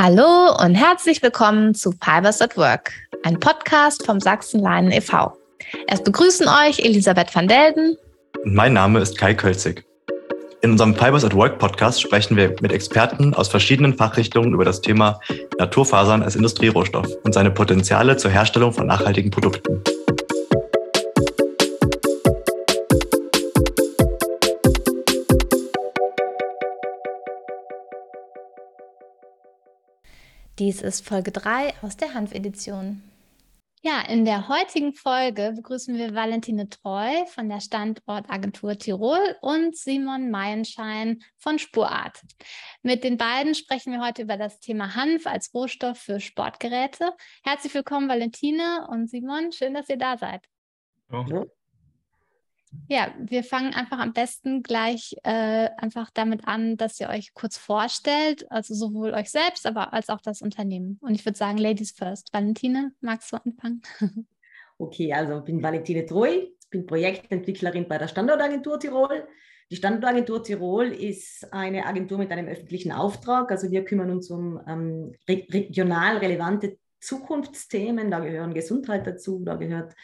Hallo und herzlich willkommen zu Fibers at Work, ein Podcast vom Sachsen-Leinen e.V. Erst begrüßen euch Elisabeth van Delden. Mein Name ist Kai Kölzig. In unserem Fibers at Work Podcast sprechen wir mit Experten aus verschiedenen Fachrichtungen über das Thema Naturfasern als Industrierohstoff und seine Potenziale zur Herstellung von nachhaltigen Produkten. Dies ist Folge 3 aus der Hanf-Edition. Ja, in der heutigen Folge begrüßen wir Valentine Treu von der Standortagentur Tirol und Simon Meienschein von Spurart. Mit den beiden sprechen wir heute über das Thema Hanf als Rohstoff für Sportgeräte. Herzlich willkommen, Valentine und Simon. Schön, dass ihr da seid. Ja. Ja, wir fangen einfach am besten gleich äh, einfach damit an, dass ihr euch kurz vorstellt, also sowohl euch selbst, aber als auch das Unternehmen. Und ich würde sagen, Ladies first. Valentine, magst du anfangen? Okay, also ich bin Valentine Treu, bin Projektentwicklerin bei der Standortagentur Tirol. Die Standortagentur Tirol ist eine Agentur mit einem öffentlichen Auftrag. Also wir kümmern uns um ähm, regional relevante Zukunftsthemen. Da gehören Gesundheit dazu, da gehört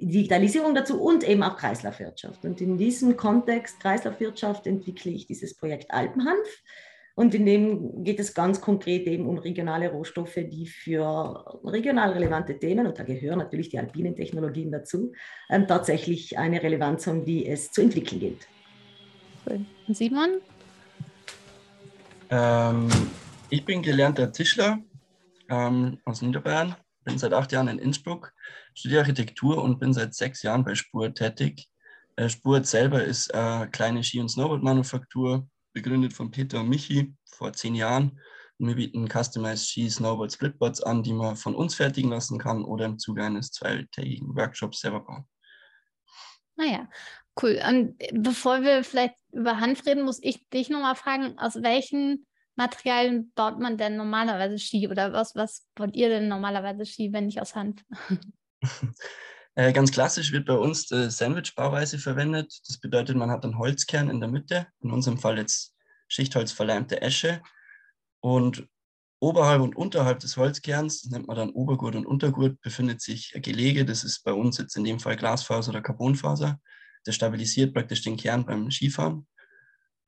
Digitalisierung dazu und eben auch Kreislaufwirtschaft. Und in diesem Kontext Kreislaufwirtschaft entwickle ich dieses Projekt Alpenhanf. Und in dem geht es ganz konkret eben um regionale Rohstoffe, die für regional relevante Themen, und da gehören natürlich die alpinen Technologien dazu, ähm, tatsächlich eine Relevanz haben, die es zu entwickeln gilt. Cool. Simon? Ähm, ich bin gelernter Tischler ähm, aus Niederbayern, bin seit acht Jahren in Innsbruck studiere Architektur und bin seit sechs Jahren bei Spur tätig. Äh, Spur selber ist eine kleine Ski- und Snowboard-Manufaktur, begründet von Peter und Michi vor zehn Jahren. Und wir bieten Customized Ski, Snowboard, Splitboards an, die man von uns fertigen lassen kann oder im Zuge eines zweitägigen Workshops selber bauen. Naja, ah cool. Und bevor wir vielleicht über Hanf reden, muss ich dich nochmal fragen, aus welchen Materialien baut man denn normalerweise Ski oder was, was baut ihr denn normalerweise Ski, wenn nicht aus Hanf? Äh, ganz klassisch wird bei uns die Sandwich-Bauweise verwendet. Das bedeutet, man hat einen Holzkern in der Mitte, in unserem Fall jetzt Schichtholz verleimte Esche. Und oberhalb und unterhalb des Holzkerns, das nennt man dann Obergurt und Untergurt, befindet sich ein Gelege. Das ist bei uns jetzt in dem Fall Glasfaser oder Carbonfaser. Das stabilisiert praktisch den Kern beim Skifahren.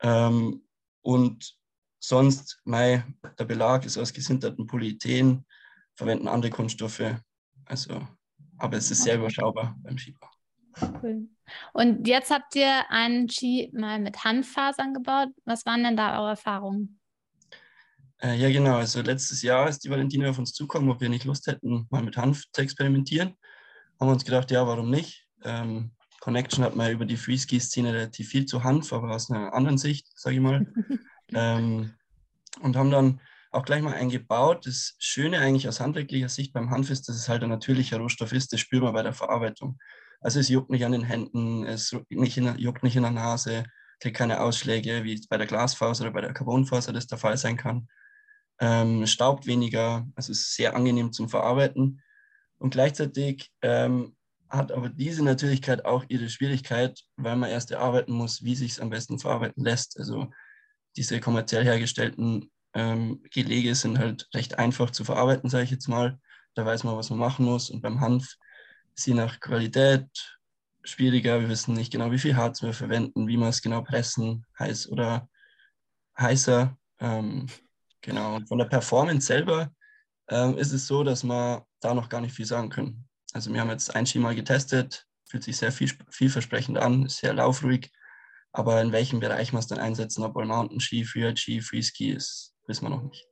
Ähm, und sonst, mei, der Belag ist aus gesinterten Polyethen, verwenden andere Kunststoffe. Also aber es ist sehr überschaubar beim Skibau. Cool. Und jetzt habt ihr einen Ski mal mit Hanffasern gebaut. Was waren denn da eure Erfahrungen? Äh, ja, genau. Also letztes Jahr ist die Valentina auf uns zugekommen, ob wir nicht Lust hätten, mal mit Hanf zu experimentieren. Haben wir uns gedacht, ja, warum nicht? Ähm, Connection hat man über die Freeski-Szene relativ viel zu Hanf, aber aus einer anderen Sicht, sage ich mal. ähm, und haben dann auch gleich mal eingebaut. Das Schöne eigentlich aus handwerklicher Sicht beim Hanf ist, dass es halt ein natürlicher Rohstoff ist, das spürt man bei der Verarbeitung. Also es juckt nicht an den Händen, es juckt nicht in, juckt nicht in der Nase, kriegt keine Ausschläge, wie es bei der Glasfaser oder bei der Carbonfaser das der Fall sein kann. Ähm, staubt weniger, also ist sehr angenehm zum Verarbeiten. Und gleichzeitig ähm, hat aber diese Natürlichkeit auch ihre Schwierigkeit, weil man erst erarbeiten muss, wie sich es am besten verarbeiten lässt. Also diese kommerziell hergestellten ähm, Gelege sind halt recht einfach zu verarbeiten, sage ich jetzt mal. Da weiß man, was man machen muss. Und beim Hanf ist je nach Qualität schwieriger. Wir wissen nicht genau, wie viel Harz wir verwenden, wie wir es genau pressen, heiß oder heißer. Ähm, genau. Und von der Performance selber ähm, ist es so, dass wir da noch gar nicht viel sagen können. Also wir haben jetzt ein Ski mal getestet, fühlt sich sehr viel, vielversprechend an, ist sehr laufruhig. Aber in welchem Bereich man es dann einsetzen, ob All Mountain Ski, Freeride Ski, Freeski, ist wissen wir noch nicht.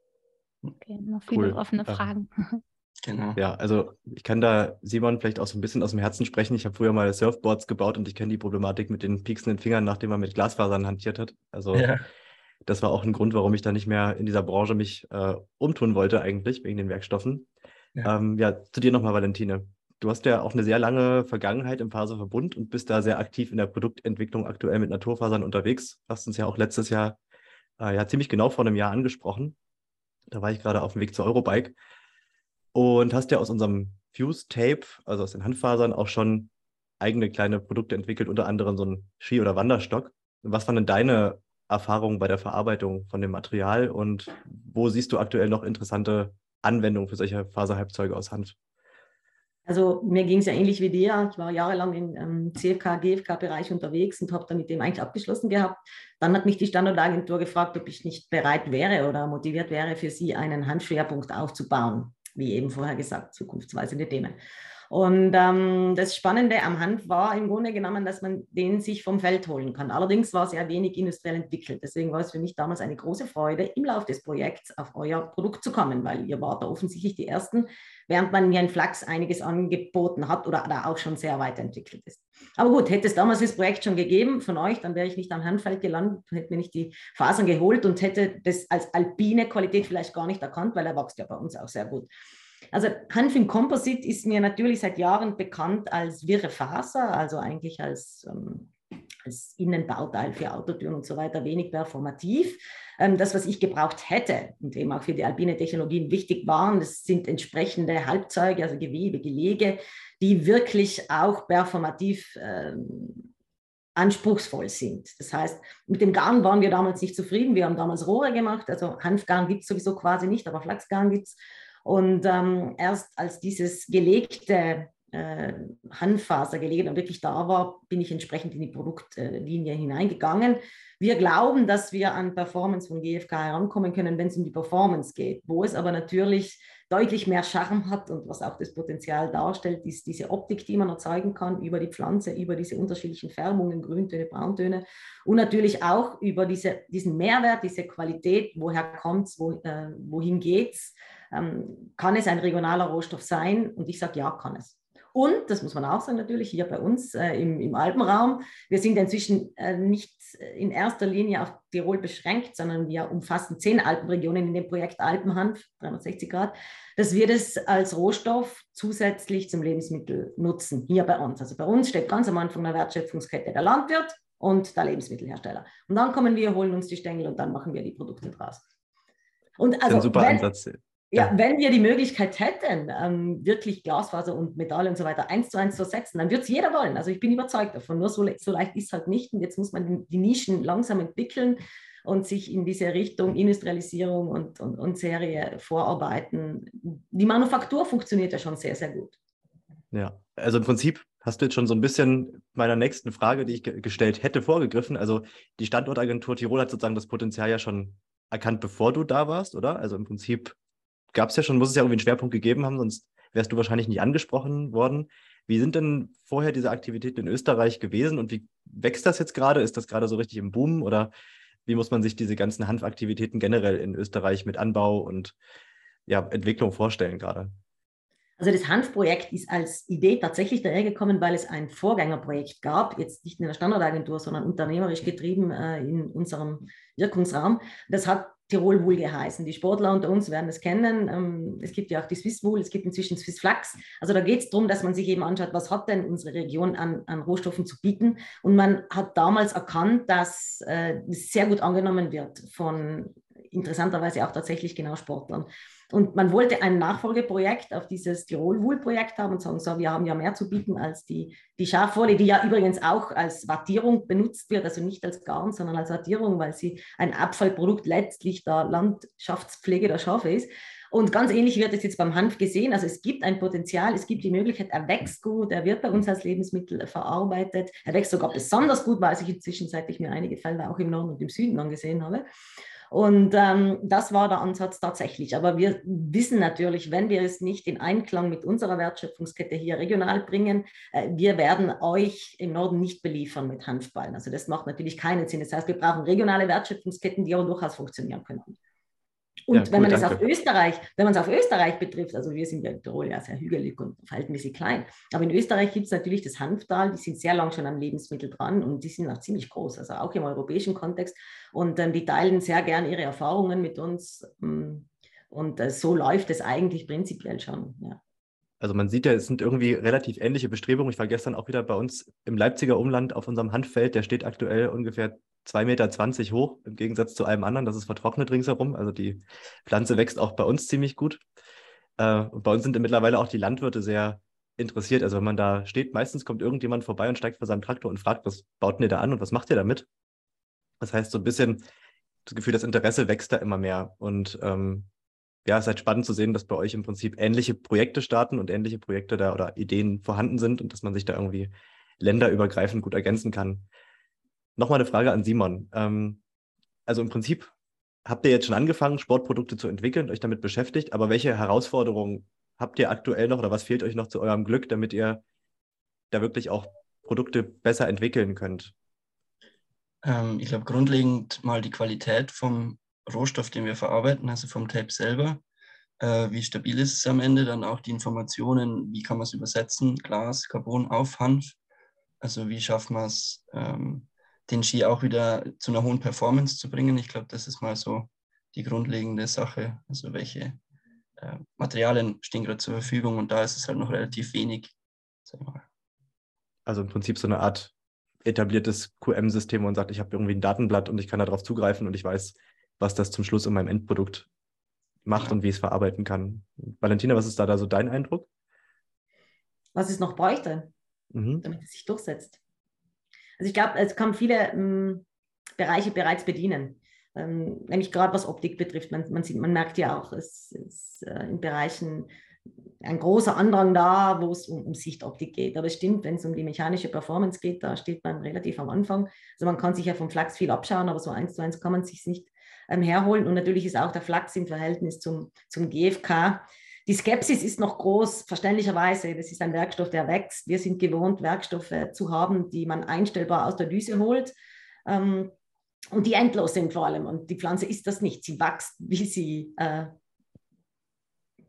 Okay, noch viele cool. offene Fragen. Genau. Ja, also ich kann da Simon vielleicht auch so ein bisschen aus dem Herzen sprechen. Ich habe früher mal Surfboards gebaut und ich kenne die Problematik mit den pieksenden Fingern, nachdem man mit Glasfasern hantiert hat. Also ja. das war auch ein Grund, warum ich da nicht mehr in dieser Branche mich äh, umtun wollte, eigentlich, wegen den Werkstoffen. Ja, ähm, ja zu dir nochmal, Valentine. Du hast ja auch eine sehr lange Vergangenheit im Faserverbund und bist da sehr aktiv in der Produktentwicklung aktuell mit Naturfasern unterwegs. Hast uns ja auch letztes Jahr äh, ja ziemlich genau vor einem Jahr angesprochen. Da war ich gerade auf dem Weg zur Eurobike und hast ja aus unserem Fuse-Tape, also aus den Handfasern, auch schon eigene kleine Produkte entwickelt, unter anderem so einen Ski- oder Wanderstock. Was waren denn deine Erfahrungen bei der Verarbeitung von dem Material und wo siehst du aktuell noch interessante Anwendungen für solche Faserhalbzeuge aus Hanf? Also mir ging es ja ähnlich wie dir. Ich war jahrelang im ähm, CFK, GFK-Bereich unterwegs und habe dann mit dem eigentlich abgeschlossen gehabt. Dann hat mich die Standortagentur gefragt, ob ich nicht bereit wäre oder motiviert wäre, für sie einen Handschwerpunkt aufzubauen. Wie eben vorher gesagt, zukunftsweisende Themen. Und ähm, das Spannende am Hanf war im Grunde genommen, dass man den sich vom Feld holen kann. Allerdings war ja wenig industriell entwickelt. Deswegen war es für mich damals eine große Freude, im Laufe des Projekts auf euer Produkt zu kommen, weil ihr wart da offensichtlich die Ersten, während man mir in Flachs einiges angeboten hat oder da auch schon sehr weit entwickelt ist. Aber gut, hätte es damals das Projekt schon gegeben von euch, dann wäre ich nicht am Hanffeld gelandet, hätte mir nicht die Fasern geholt und hätte das als alpine Qualität vielleicht gar nicht erkannt, weil er wächst ja bei uns auch sehr gut. Also Hanfing Composite ist mir natürlich seit Jahren bekannt als wirre Faser, also eigentlich als, ähm, als Innenbauteil für Autotüren und so weiter, wenig performativ. Ähm, das, was ich gebraucht hätte und eben auch für die alpine Technologien wichtig waren, das sind entsprechende Halbzeuge, also Gewebe, Gelege, die wirklich auch performativ ähm, anspruchsvoll sind. Das heißt, mit dem Garn waren wir damals nicht zufrieden. Wir haben damals Rohre gemacht, also Hanfgarn gibt es sowieso quasi nicht, aber Flachsgarn gibt es. Und ähm, erst als dieses gelegte äh, Handfaser gelegt und wirklich da war, bin ich entsprechend in die Produktlinie hineingegangen. Wir glauben, dass wir an Performance von GFK herankommen können, wenn es um die Performance geht. Wo es aber natürlich deutlich mehr Charme hat und was auch das Potenzial darstellt, ist diese Optik, die man erzeugen kann über die Pflanze, über diese unterschiedlichen Färbungen, Grüntöne, Brauntöne und natürlich auch über diese, diesen Mehrwert, diese Qualität, woher kommt es, wo, äh, wohin geht es ähm, kann es ein regionaler Rohstoff sein? Und ich sage, ja, kann es. Und, das muss man auch sagen, natürlich hier bei uns äh, im, im, Alpenraum, wir sind inzwischen äh, nicht in erster Linie auf Tirol beschränkt, sondern wir umfassen zehn Alpenregionen in dem Projekt Alpenhanf, 360 Grad, dass wir das als Rohstoff zusätzlich zum Lebensmittel nutzen, hier bei uns. Also bei uns steht ganz am Anfang der Wertschöpfungskette der Landwirt und der Lebensmittelhersteller. Und dann kommen wir, holen uns die Stängel und dann machen wir die Produkte draus. Und also, ein super wenn, Ansatz. Ja, wenn wir die Möglichkeit hätten, ähm, wirklich Glasfaser und Metalle und so weiter eins zu eins zu setzen, dann wird es jeder wollen. Also ich bin überzeugt davon. Nur so, so leicht ist es halt nicht. Und jetzt muss man die Nischen langsam entwickeln und sich in diese Richtung Industrialisierung und, und, und Serie vorarbeiten. Die Manufaktur funktioniert ja schon sehr, sehr gut. Ja, also im Prinzip hast du jetzt schon so ein bisschen meiner nächsten Frage, die ich ge gestellt hätte, vorgegriffen. Also die Standortagentur Tirol hat sozusagen das Potenzial ja schon erkannt, bevor du da warst, oder? Also im Prinzip gab es ja schon, muss es ja irgendwie einen Schwerpunkt gegeben haben, sonst wärst du wahrscheinlich nicht angesprochen worden. Wie sind denn vorher diese Aktivitäten in Österreich gewesen und wie wächst das jetzt gerade? Ist das gerade so richtig im Boom oder wie muss man sich diese ganzen Hanfaktivitäten generell in Österreich mit Anbau und ja, Entwicklung vorstellen gerade? Also das Hanfprojekt ist als Idee tatsächlich dahergekommen, weil es ein Vorgängerprojekt gab, jetzt nicht in der Standardagentur, sondern unternehmerisch getrieben äh, in unserem Wirkungsraum. Das hat Tirol Wool geheißen. Die Sportler unter uns werden es kennen. Ähm, es gibt ja auch die Swiss Wool, es gibt inzwischen Swiss Flax. Also da geht es darum, dass man sich eben anschaut, was hat denn unsere Region an, an Rohstoffen zu bieten. Und man hat damals erkannt, dass äh, es sehr gut angenommen wird von interessanterweise auch tatsächlich genau Sportlern. Und man wollte ein Nachfolgeprojekt auf dieses Tirol-Wool-Projekt haben und sagen, so, wir haben ja mehr zu bieten als die, die Schafwolle, die ja übrigens auch als Wattierung benutzt wird, also nicht als Garn, sondern als Wattierung, weil sie ein Abfallprodukt letztlich der Landschaftspflege der Schafe ist. Und ganz ähnlich wird es jetzt beim Hanf gesehen. Also es gibt ein Potenzial, es gibt die Möglichkeit, er wächst gut, er wird bei uns als Lebensmittel verarbeitet. Er wächst sogar besonders gut, weiß ich inzwischen, seit ich mir einige Felder auch im Norden und im Süden angesehen habe. Und ähm, das war der Ansatz tatsächlich. Aber wir wissen natürlich, wenn wir es nicht in Einklang mit unserer Wertschöpfungskette hier regional bringen, äh, wir werden euch im Norden nicht beliefern mit Hanfballen. Also das macht natürlich keinen Sinn. Das heißt, wir brauchen regionale Wertschöpfungsketten, die auch durchaus funktionieren können. Und ja, wenn man es auf Österreich, wenn man es auf Österreich betrifft, also wir sind ja in Tirol ja sehr hügelig und verhältnismäßig klein, aber in Österreich gibt es natürlich das Hanftal, die sind sehr lang schon am Lebensmittel dran und die sind auch ziemlich groß, also auch im europäischen Kontext. Und ähm, die teilen sehr gern ihre Erfahrungen mit uns. Ähm, und äh, so läuft es eigentlich prinzipiell schon. Ja. Also man sieht ja, es sind irgendwie relativ ähnliche Bestrebungen. Ich war gestern auch wieder bei uns im Leipziger Umland auf unserem Handfeld. Der steht aktuell ungefähr 2,20 Meter hoch, im Gegensatz zu einem anderen. Das ist vertrocknet ringsherum. Also die Pflanze wächst auch bei uns ziemlich gut. Äh, und bei uns sind mittlerweile auch die Landwirte sehr interessiert. Also wenn man da steht, meistens kommt irgendjemand vorbei und steigt vor seinem Traktor und fragt, was baut ihr da an und was macht ihr damit? Das heißt, so ein bisschen das Gefühl, das Interesse wächst da immer mehr. Und ähm, ja, es ist halt spannend zu sehen, dass bei euch im Prinzip ähnliche Projekte starten und ähnliche Projekte da oder Ideen vorhanden sind und dass man sich da irgendwie länderübergreifend gut ergänzen kann. Nochmal eine Frage an Simon. Ähm, also im Prinzip habt ihr jetzt schon angefangen, Sportprodukte zu entwickeln, euch damit beschäftigt, aber welche Herausforderungen habt ihr aktuell noch oder was fehlt euch noch zu eurem Glück, damit ihr da wirklich auch Produkte besser entwickeln könnt? Ähm, ich glaube, grundlegend mal die Qualität vom Rohstoff, den wir verarbeiten, also vom Tape selber. Äh, wie stabil ist es am Ende? Dann auch die Informationen, wie kann man es übersetzen, Glas, Carbon auf Hanf. Also wie schafft man es, ähm, den Ski auch wieder zu einer hohen Performance zu bringen? Ich glaube, das ist mal so die grundlegende Sache. Also welche äh, Materialien stehen gerade zur Verfügung und da ist es halt noch relativ wenig. Also im Prinzip so eine Art etabliertes QM-System und sagt, ich habe irgendwie ein Datenblatt und ich kann darauf zugreifen und ich weiß, was das zum Schluss in meinem Endprodukt macht ja. und wie ich es verarbeiten kann. Valentina, was ist da, da so dein Eindruck? Was es noch bräuchte, mhm. damit es sich durchsetzt. Also ich glaube, es kann viele ähm, Bereiche bereits bedienen. Ähm, nämlich gerade was Optik betrifft. Man, man, sieht, man merkt ja auch, es ist äh, in Bereichen ein großer Andrang da, wo es um, um, Sichtoptik geht. Aber es stimmt, wenn es um die mechanische Performance geht, da steht man relativ am Anfang. Also man kann sich ja vom Flachs viel abschauen, aber so eins zu eins kann man sich nicht ähm, herholen. Und natürlich ist auch der Flachs im Verhältnis zum, zum GFK. Die Skepsis ist noch groß, verständlicherweise. Das ist ein Werkstoff, der wächst. Wir sind gewohnt, Werkstoffe zu haben, die man einstellbar aus der Düse holt. Ähm, und die endlos sind vor allem. Und die Pflanze ist das nicht. Sie wächst, wie sie äh,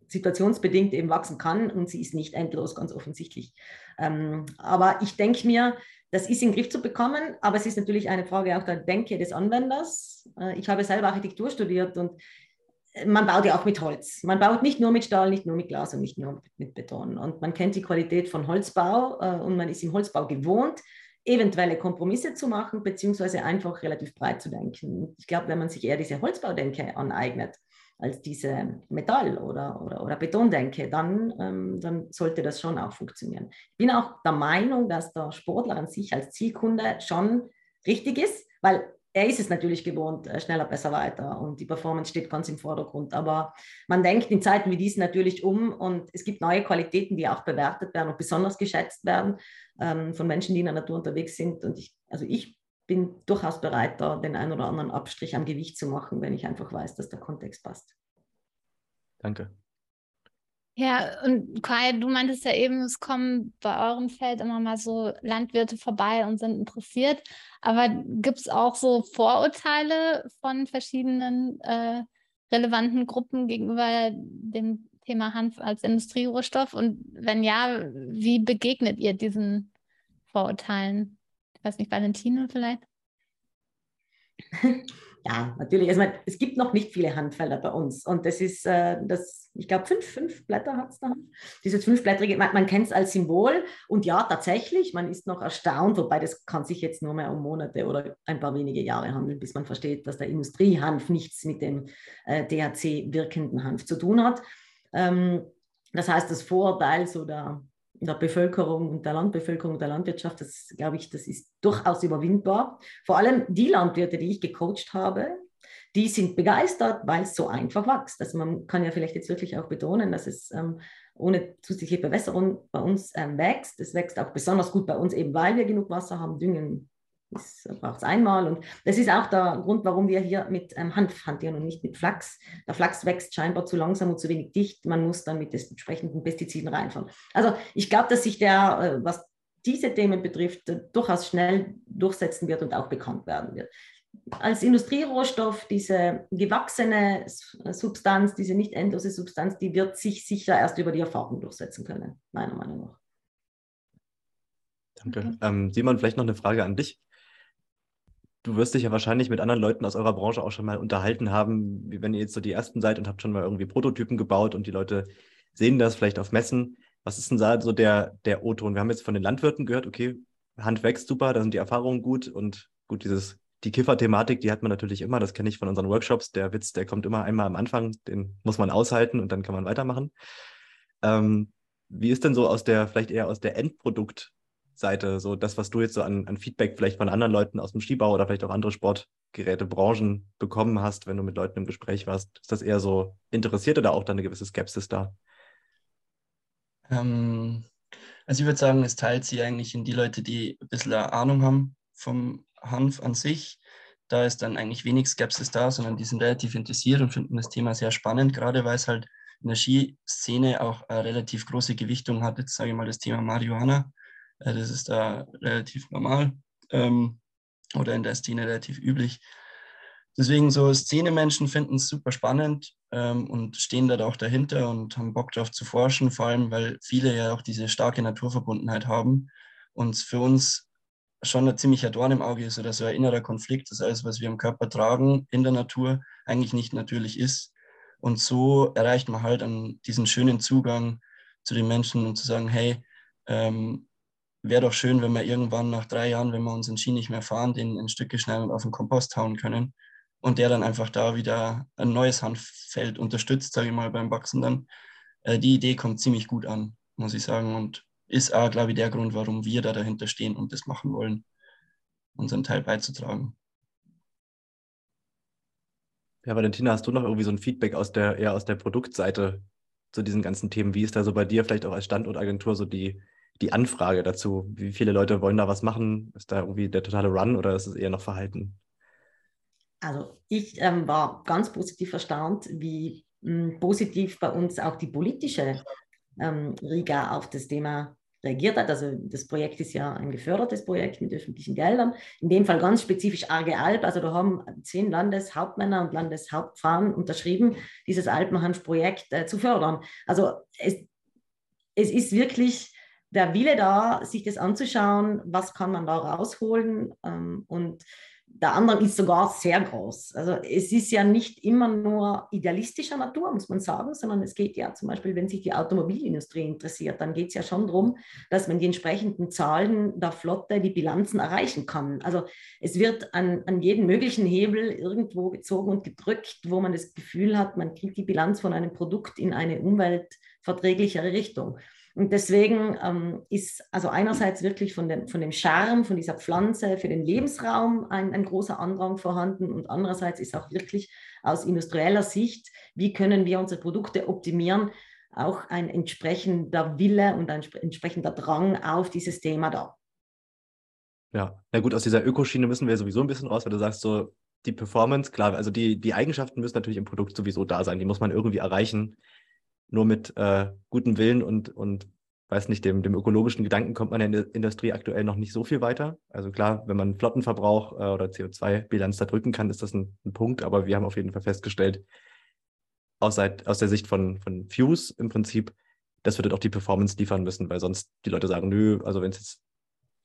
situationsbedingt eben wachsen kann und sie ist nicht endlos, ganz offensichtlich. Ähm, aber ich denke mir, das ist in den Griff zu bekommen, aber es ist natürlich eine Frage auch der Denke des Anwenders. Äh, ich habe selber Architektur studiert und man baut ja auch mit Holz. Man baut nicht nur mit Stahl, nicht nur mit Glas und nicht nur mit Beton. Und man kennt die Qualität von Holzbau äh, und man ist im Holzbau gewohnt, eventuelle Kompromisse zu machen, beziehungsweise einfach relativ breit zu denken. Ich glaube, wenn man sich eher diese Holzbaudenke aneignet, als diese Metall- oder, oder, oder Betondenke, dann, ähm, dann sollte das schon auch funktionieren. Ich bin auch der Meinung, dass der Sportler an sich als Zielkunde schon richtig ist, weil er ist es natürlich gewohnt, äh, schneller, besser, weiter und die Performance steht ganz im Vordergrund. Aber man denkt in Zeiten wie diesen natürlich um und es gibt neue Qualitäten, die auch bewertet werden und besonders geschätzt werden ähm, von Menschen, die in der Natur unterwegs sind. Und ich, also ich bin durchaus bereit, da den einen oder anderen Abstrich am Gewicht zu machen, wenn ich einfach weiß, dass der Kontext passt. Danke. Ja, und Kai, du meintest ja eben, es kommen bei eurem Feld immer mal so Landwirte vorbei und sind interessiert. Aber gibt es auch so Vorurteile von verschiedenen äh, relevanten Gruppen gegenüber dem Thema Hanf als Industrierohstoff? Und wenn ja, wie begegnet ihr diesen Vorurteilen? Ich weiß nicht, Valentine vielleicht? Ja, natürlich. Also, es gibt noch nicht viele Handfelder bei uns. Und das ist, äh, das, ich glaube, fünf, fünf Blätter hat es da. Dieses fünfblättrige, man, man kennt es als Symbol. Und ja, tatsächlich, man ist noch erstaunt, wobei das kann sich jetzt nur mehr um Monate oder ein paar wenige Jahre handeln, bis man versteht, dass der Industriehanf nichts mit dem äh, DHC wirkenden Hanf zu tun hat. Ähm, das heißt, das Vorurteil so der der Bevölkerung und der Landbevölkerung, der Landwirtschaft, das glaube ich, das ist durchaus überwindbar. Vor allem die Landwirte, die ich gecoacht habe, die sind begeistert, weil es so einfach wächst. Also man kann ja vielleicht jetzt wirklich auch betonen, dass es ähm, ohne zusätzliche Bewässerung bei uns ähm, wächst. Es wächst auch besonders gut bei uns, eben weil wir genug Wasser haben, düngen braucht es einmal. Und das ist auch der Grund, warum wir hier mit ähm, Hanf hantieren und nicht mit Flachs. Der Flachs wächst scheinbar zu langsam und zu wenig dicht. Man muss dann mit den entsprechenden Pestiziden reinfahren. Also ich glaube, dass sich der, äh, was diese Themen betrifft, äh, durchaus schnell durchsetzen wird und auch bekannt werden wird. Als Industrierohstoff, diese gewachsene Substanz, diese nicht endlose Substanz, die wird sich sicher erst über die Erfahrung durchsetzen können, meiner Meinung nach. Danke. Ähm, Simon, vielleicht noch eine Frage an dich du wirst dich ja wahrscheinlich mit anderen Leuten aus eurer Branche auch schon mal unterhalten haben, wenn ihr jetzt so die ersten seid und habt schon mal irgendwie Prototypen gebaut und die Leute sehen das vielleicht auf Messen. Was ist denn da so der, der O-Ton? Wir haben jetzt von den Landwirten gehört, okay, Hand wächst super, da sind die Erfahrungen gut und gut, dieses, die Kiffer-Thematik, die hat man natürlich immer, das kenne ich von unseren Workshops. Der Witz, der kommt immer einmal am Anfang, den muss man aushalten und dann kann man weitermachen. Ähm, wie ist denn so aus der, vielleicht eher aus der Endprodukt- Produktseite, so das, was du jetzt so an, an Feedback vielleicht von anderen Leuten aus dem Skibau oder vielleicht auch andere Sportgerätebranchen bekommen hast, wenn du mit Leuten im Gespräch warst? Ist das eher so interessiert oder auch da eine gewisse Skepsis da? Ähm, also ich würde sagen, es teilt sich eigentlich in die Leute, die ein bisschen Ahnung haben vom Hanf an sich. Da ist dann eigentlich wenig Skepsis da, sondern die sind relativ interessiert und finden das Thema sehr spannend, gerade weil es halt in der Skiszene auch eine relativ große Gewichtung hat. Jetzt sage ich mal das Thema Marihuana. Äh, das ist da relativ normal ähm, oder in der Szene relativ üblich. Deswegen so Szene-Menschen finden es super spannend ähm, und stehen da auch dahinter und haben Bock darauf zu forschen, vor allem weil viele ja auch diese starke Naturverbundenheit haben und für uns schon ein ziemlicher Dorn im Auge ist oder so ein innerer Konflikt, dass alles, was wir im Körper tragen, in der Natur, eigentlich nicht natürlich ist. Und so erreicht man halt an diesen schönen Zugang zu den Menschen und zu sagen, hey, ähm, wäre doch schön, wenn wir irgendwann nach drei Jahren, wenn wir unseren Ski nicht mehr fahren, den in Stücke schneiden und auf den Kompost hauen können und der dann einfach da wieder ein neues Hanffeld unterstützt, sage ich mal, beim Wachsen dann. Äh, die Idee kommt ziemlich gut an, muss ich sagen, und ist auch, glaube ich, der Grund, warum wir da dahinter stehen und das machen wollen, unseren Teil beizutragen. Ja, Valentina, hast du noch irgendwie so ein Feedback aus der, eher aus der Produktseite zu diesen ganzen Themen? Wie ist da so bei dir vielleicht auch als Standortagentur so die, die Anfrage dazu? Wie viele Leute wollen da was machen? Ist da irgendwie der totale Run oder ist es eher noch Verhalten? Also ich ähm, war ganz positiv erstaunt, wie mh, hm, positiv bei uns auch die politische ähm, Riga auf das Thema reagiert hat. Also das Projekt ist ja ein gefördertes Projekt mit öffentlichen Geldern. In dem Fall ganz spezifisch Arge Alp. Also da haben zehn Landeshauptmänner und Landeshauptfrauen unterschrieben, dieses Alpenhanf-Projekt äh, zu fördern. Also es, es ist wirklich der Wille da, sich das anzuschauen, was kann man da rausholen. Ähm, und der andere ist sogar sehr groß. Also es ist ja nicht immer nur idealistischer Natur, muss man sagen, sondern es geht ja zum Beispiel, wenn sich die Automobilindustrie interessiert, dann geht es ja schon darum, dass man die entsprechenden Zahlen der Flotte, die Bilanzen erreichen kann. Also es wird an, an jeden möglichen Hebel irgendwo gezogen und gedrückt, wo man das Gefühl hat, man kriegt die Bilanz von einem Produkt in eine umweltverträglichere Richtung. Und deswegen ähm, ist also einerseits wirklich von dem, von dem Charme, von dieser Pflanze für den Lebensraum ein, ein großer Andrang vorhanden und andererseits ist auch wirklich aus industrieller Sicht, wie können wir unsere Produkte optimieren, auch ein entsprechender Wille und ein entsprechender Drang auf dieses Thema da. Ja, na gut, aus dieser Ökoschiene müssen wir sowieso ein bisschen raus, weil du sagst so, die Performance, klar, also die, die Eigenschaften müssen natürlich im Produkt sowieso da sein, die muss man irgendwie erreichen nur mit äh, gutem Willen und, und weiß nicht, dem, dem ökologischen Gedanken kommt man in der Industrie aktuell noch nicht so viel weiter. Also klar, wenn man Flottenverbrauch äh, oder CO2-Bilanz da drücken kann, ist das ein, ein, Punkt, aber wir haben auf jeden Fall festgestellt, aus, seit, aus der Sicht von, von Fuse im Prinzip, dass wir dort auch die Performance liefern müssen, weil sonst die Leute sagen, nö, also wenn es jetzt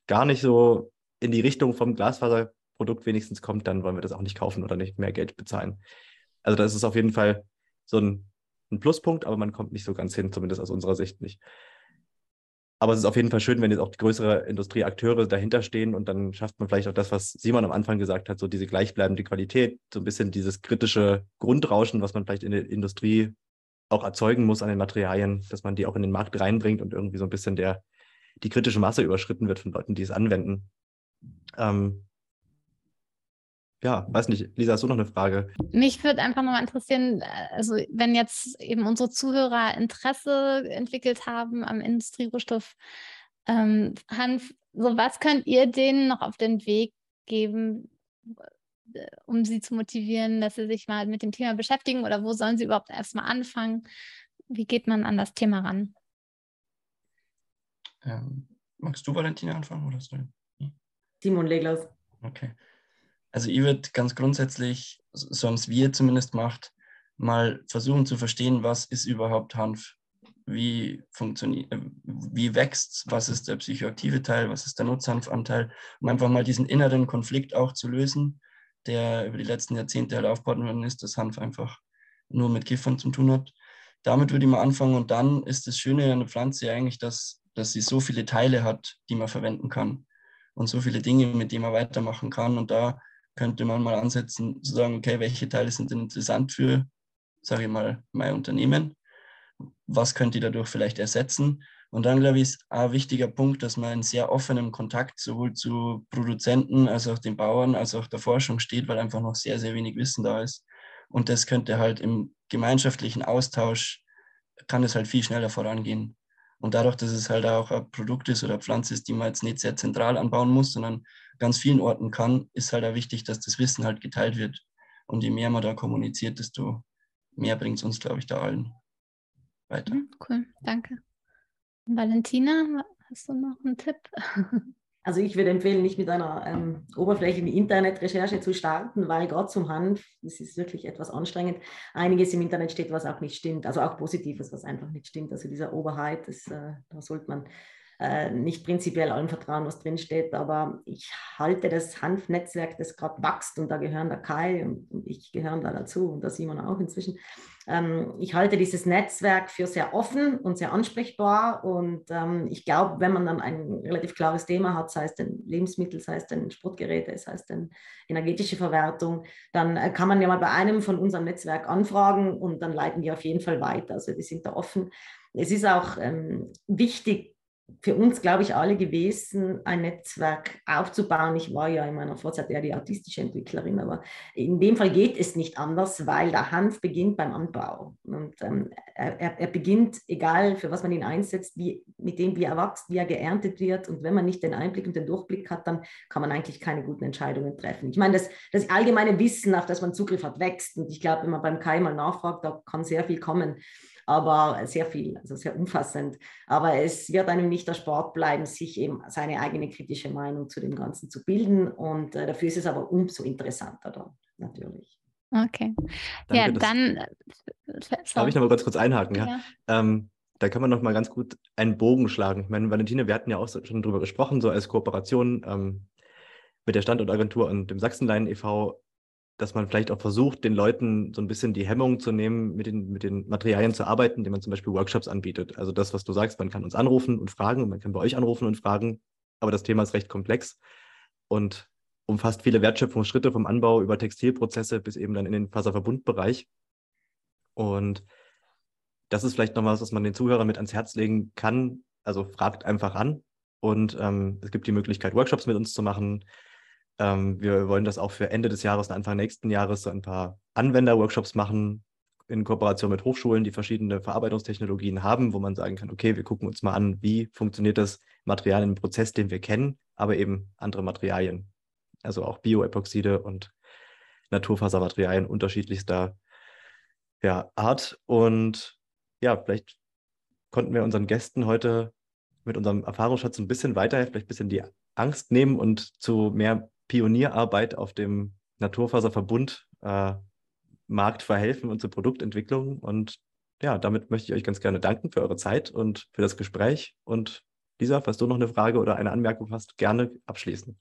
gar nicht so in die Richtung vom Glasfaserprodukt wenigstens kommt, dann wollen wir das auch nicht kaufen oder nicht mehr Geld bezahlen. Also das ist auf jeden Fall so ein ein Pluspunkt, aber man kommt nicht so ganz hin, zumindest aus unserer Sicht nicht. Aber es ist auf jeden Fall schön, wenn jetzt auch größere Industrieakteure dahinter stehen und dann schafft man vielleicht auch das, was Simon am Anfang gesagt hat, so diese gleichbleibende Qualität, so ein bisschen dieses kritische Grundrauschen, was man vielleicht in der Industrie auch erzeugen muss an den Materialien, dass man die auch in den Markt reinbringt und irgendwie so ein bisschen der, die kritische Masse überschritten wird von Leuten, die es anwenden. Ähm, ja, weiß nicht, Lisa, hast du noch eine Frage? Mich würde einfach nochmal interessieren, also wenn jetzt eben unsere Zuhörer Interesse entwickelt haben am Industrierohstoff ähm, Hanf, so was könnt ihr denen noch auf den Weg geben, äh, um sie zu motivieren, dass sie sich mal mit dem Thema beschäftigen oder wo sollen sie überhaupt erstmal anfangen? Wie geht man an das Thema ran? Ähm, magst du, Valentina, anfangen oder soll Simon Leglos. Okay. Also ich würde ganz grundsätzlich, so haben es wir zumindest gemacht, mal versuchen zu verstehen, was ist überhaupt Hanf? Wie funktioniert, äh, wie wächst was ist der psychoaktive Teil, was ist der Nutzhanfanteil, um einfach mal diesen inneren Konflikt auch zu lösen, der über die letzten Jahrzehnte halt aufgebaut worden ist, dass Hanf einfach nur mit Giftern zu tun hat. Damit würde ich mal anfangen und dann ist das Schöne an der Pflanze eigentlich, dass, dass sie so viele Teile hat, die man verwenden kann und so viele Dinge, mit denen man weitermachen kann und da könnte man mal ansetzen, zu sagen, okay, welche Teile sind denn interessant für, sage ich mal, mein Unternehmen? Was könnte ich dadurch vielleicht ersetzen? Und dann, glaube ich, ist ein wichtiger Punkt, dass man in sehr offenem Kontakt sowohl zu Produzenten als auch den Bauern als auch der Forschung steht, weil einfach noch sehr, sehr wenig Wissen da ist. Und das könnte halt im gemeinschaftlichen Austausch, kann es halt viel schneller vorangehen. Und dadurch, dass es halt auch ein Produkt ist oder Pflanze ist, die man jetzt nicht sehr zentral anbauen muss, sondern ganz vielen Orten kann, ist halt auch wichtig, dass das Wissen halt geteilt wird. Und je mehr man da kommuniziert, desto mehr bringt es uns, glaube ich, da allen weiter. Mhm, cool, danke. Valentina, hast du noch einen Tipp? Also ich würde empfehlen, nicht mit einer ähm, oberflächlichen Internetrecherche zu starten, weil gerade zum Hanf, das ist wirklich etwas anstrengend, einiges im Internet steht, was auch nicht stimmt, also auch Positives, was einfach nicht stimmt. Also dieser Oberheit, das, äh, da sollte man äh, nicht prinzipiell allem vertrauen, was drinsteht, aber ich halte das Hanfnetzwerk, das gerade wächst und da gehören der Kai und, ich gehören da dazu und da Simon auch inzwischen. Ähm, ich halte dieses Netzwerk für sehr offen und sehr ansprechbar und ähm, ich glaube, wenn man dann ein relativ klares Thema hat, sei es denn Lebensmittel, sei es denn Sportgeräte, sei es denn energetische Verwertung, dann äh, kann man ja mal bei einem von unserem Netzwerk anfragen und dann leiten die auf jeden Fall weiter. Also die sind da offen. Es ist auch ähm, wichtig, für uns, glaube ich, alle gewesen, ein Netzwerk aufzubauen. Ich war ja in meiner Vorzeit eher die autistische Entwicklerin, aber in dem Fall geht es nicht anders, weil der Hanf beginnt beim Anbau. Und ähm, er, er, beginnt, egal für was man ihn einsetzt, wie, mit dem, wie er wächst, wie er geerntet wird. Und wenn man nicht den Einblick und den Durchblick hat, dann kann man eigentlich keine guten Entscheidungen treffen. Ich meine, das, das allgemeine Wissen, auf das man Zugriff hat, wächst. Und ich glaube, wenn man beim Kai mal nachfragt, da kann sehr viel kommen aber sehr viel, also sehr umfassend. Aber es wird einem nicht der Sport bleiben, sich eben seine eigene kritische Meinung zu dem Ganzen zu bilden. Und äh, dafür ist es aber umso interessanter dann, natürlich. Okay. Danke, ja, dann. Äh, darf ich noch mal ganz kurz einhaken? Ja. ja. Ähm, da kann man noch mal ganz gut einen Bogen schlagen. Ich meine, Valentina, wir hatten ja auch schon drüber gesprochen, so als Kooperation ähm, mit der Standortagentur und dem Sachsenlein e.V dass man vielleicht auch versucht, den Leuten so ein bisschen die Hemmung zu nehmen, mit den, mit den Materialien zu arbeiten, indem man zum Beispiel Workshops anbietet. Also das, was du sagst, man kann uns anrufen und fragen und man kann bei euch anrufen und fragen, aber das Thema ist recht komplex und umfasst viele Wertschöpfungsschritte vom Anbau über Textilprozesse bis eben dann in den Faserverbundbereich. Und das ist vielleicht noch was, was man den Zuhörern mit ans Herz legen kann. Also fragt einfach an und ähm, es gibt die Möglichkeit, Workshops mit uns zu machen. Ähm, wir wollen das auch für Ende des Jahres und Anfang nächsten Jahres so ein paar Anwenderworkshops machen in Kooperation mit Hochschulen, die verschiedene Verarbeitungstechnologien haben, wo man sagen kann, okay, wir gucken uns mal an, wie funktioniert das Material im Prozess, den wir kennen, aber eben andere Materialien. Also auch Bioepoxide und Naturfasermaterialien unterschiedlichster ja, Art. Und ja, vielleicht konnten wir unseren Gästen heute mit unserem Erfahrungsschatz ein bisschen weiterhelfen, vielleicht ein bisschen die Angst nehmen und zu mehr Pionierarbeit auf dem Naturfaserverbund äh, Markt verhelfen und zur Produktentwicklung. Und ja, damit möchte ich euch ganz gerne danken für eure Zeit und für das Gespräch. Und Lisa, falls du noch eine Frage oder eine Anmerkung hast, gerne abschließen.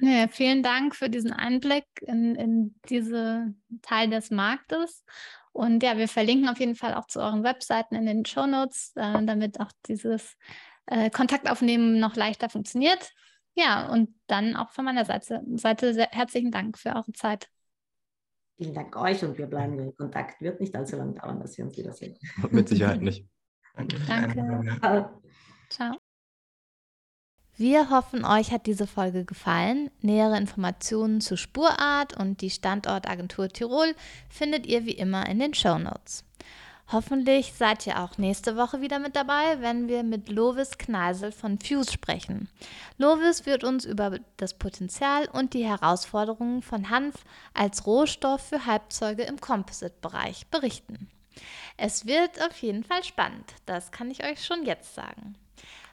Ja, vielen Dank für diesen Einblick in, in diese Teil des Marktes. Und ja, wir verlinken auf jeden Fall auch zu euren Webseiten in den Shownotes, äh, damit auch dieses äh, Kontaktaufnehmen noch leichter funktioniert. Ja, und dann auch von meiner Seite, Seite sehr herzlichen Dank für eure Zeit. Vielen Dank euch und wir bleiben in Kontakt. Wird nicht allzu lange dauern, dass wir uns wiedersehen. Mit Sicherheit nicht. Danke. Danke. Ciao. Wir hoffen, euch hat diese Folge gefallen. Nähere Informationen zu Spurart und die Standortagentur Tirol findet ihr wie immer in den Show Notes. Hoffentlich seid ihr auch nächste Woche wieder mit dabei, wenn wir mit Lovis Kneisel von Fuse sprechen. Lovis wird uns über das Potenzial und die Herausforderungen von Hanf als Rohstoff für Halbzeuge im Composite-Bereich berichten. Es wird auf jeden Fall spannend, das kann ich euch schon jetzt sagen.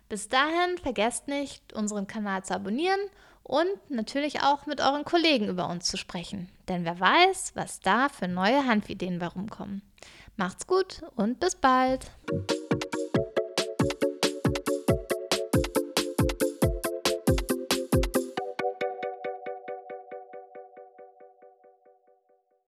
Bis dahin vergesst nicht, unseren Kanal zu abonnieren und natürlich auch mit euren Kollegen über uns zu sprechen. Denn wer weiß, was da für neue Hanfideen bei rumkommen. Macht's gut und bis bald.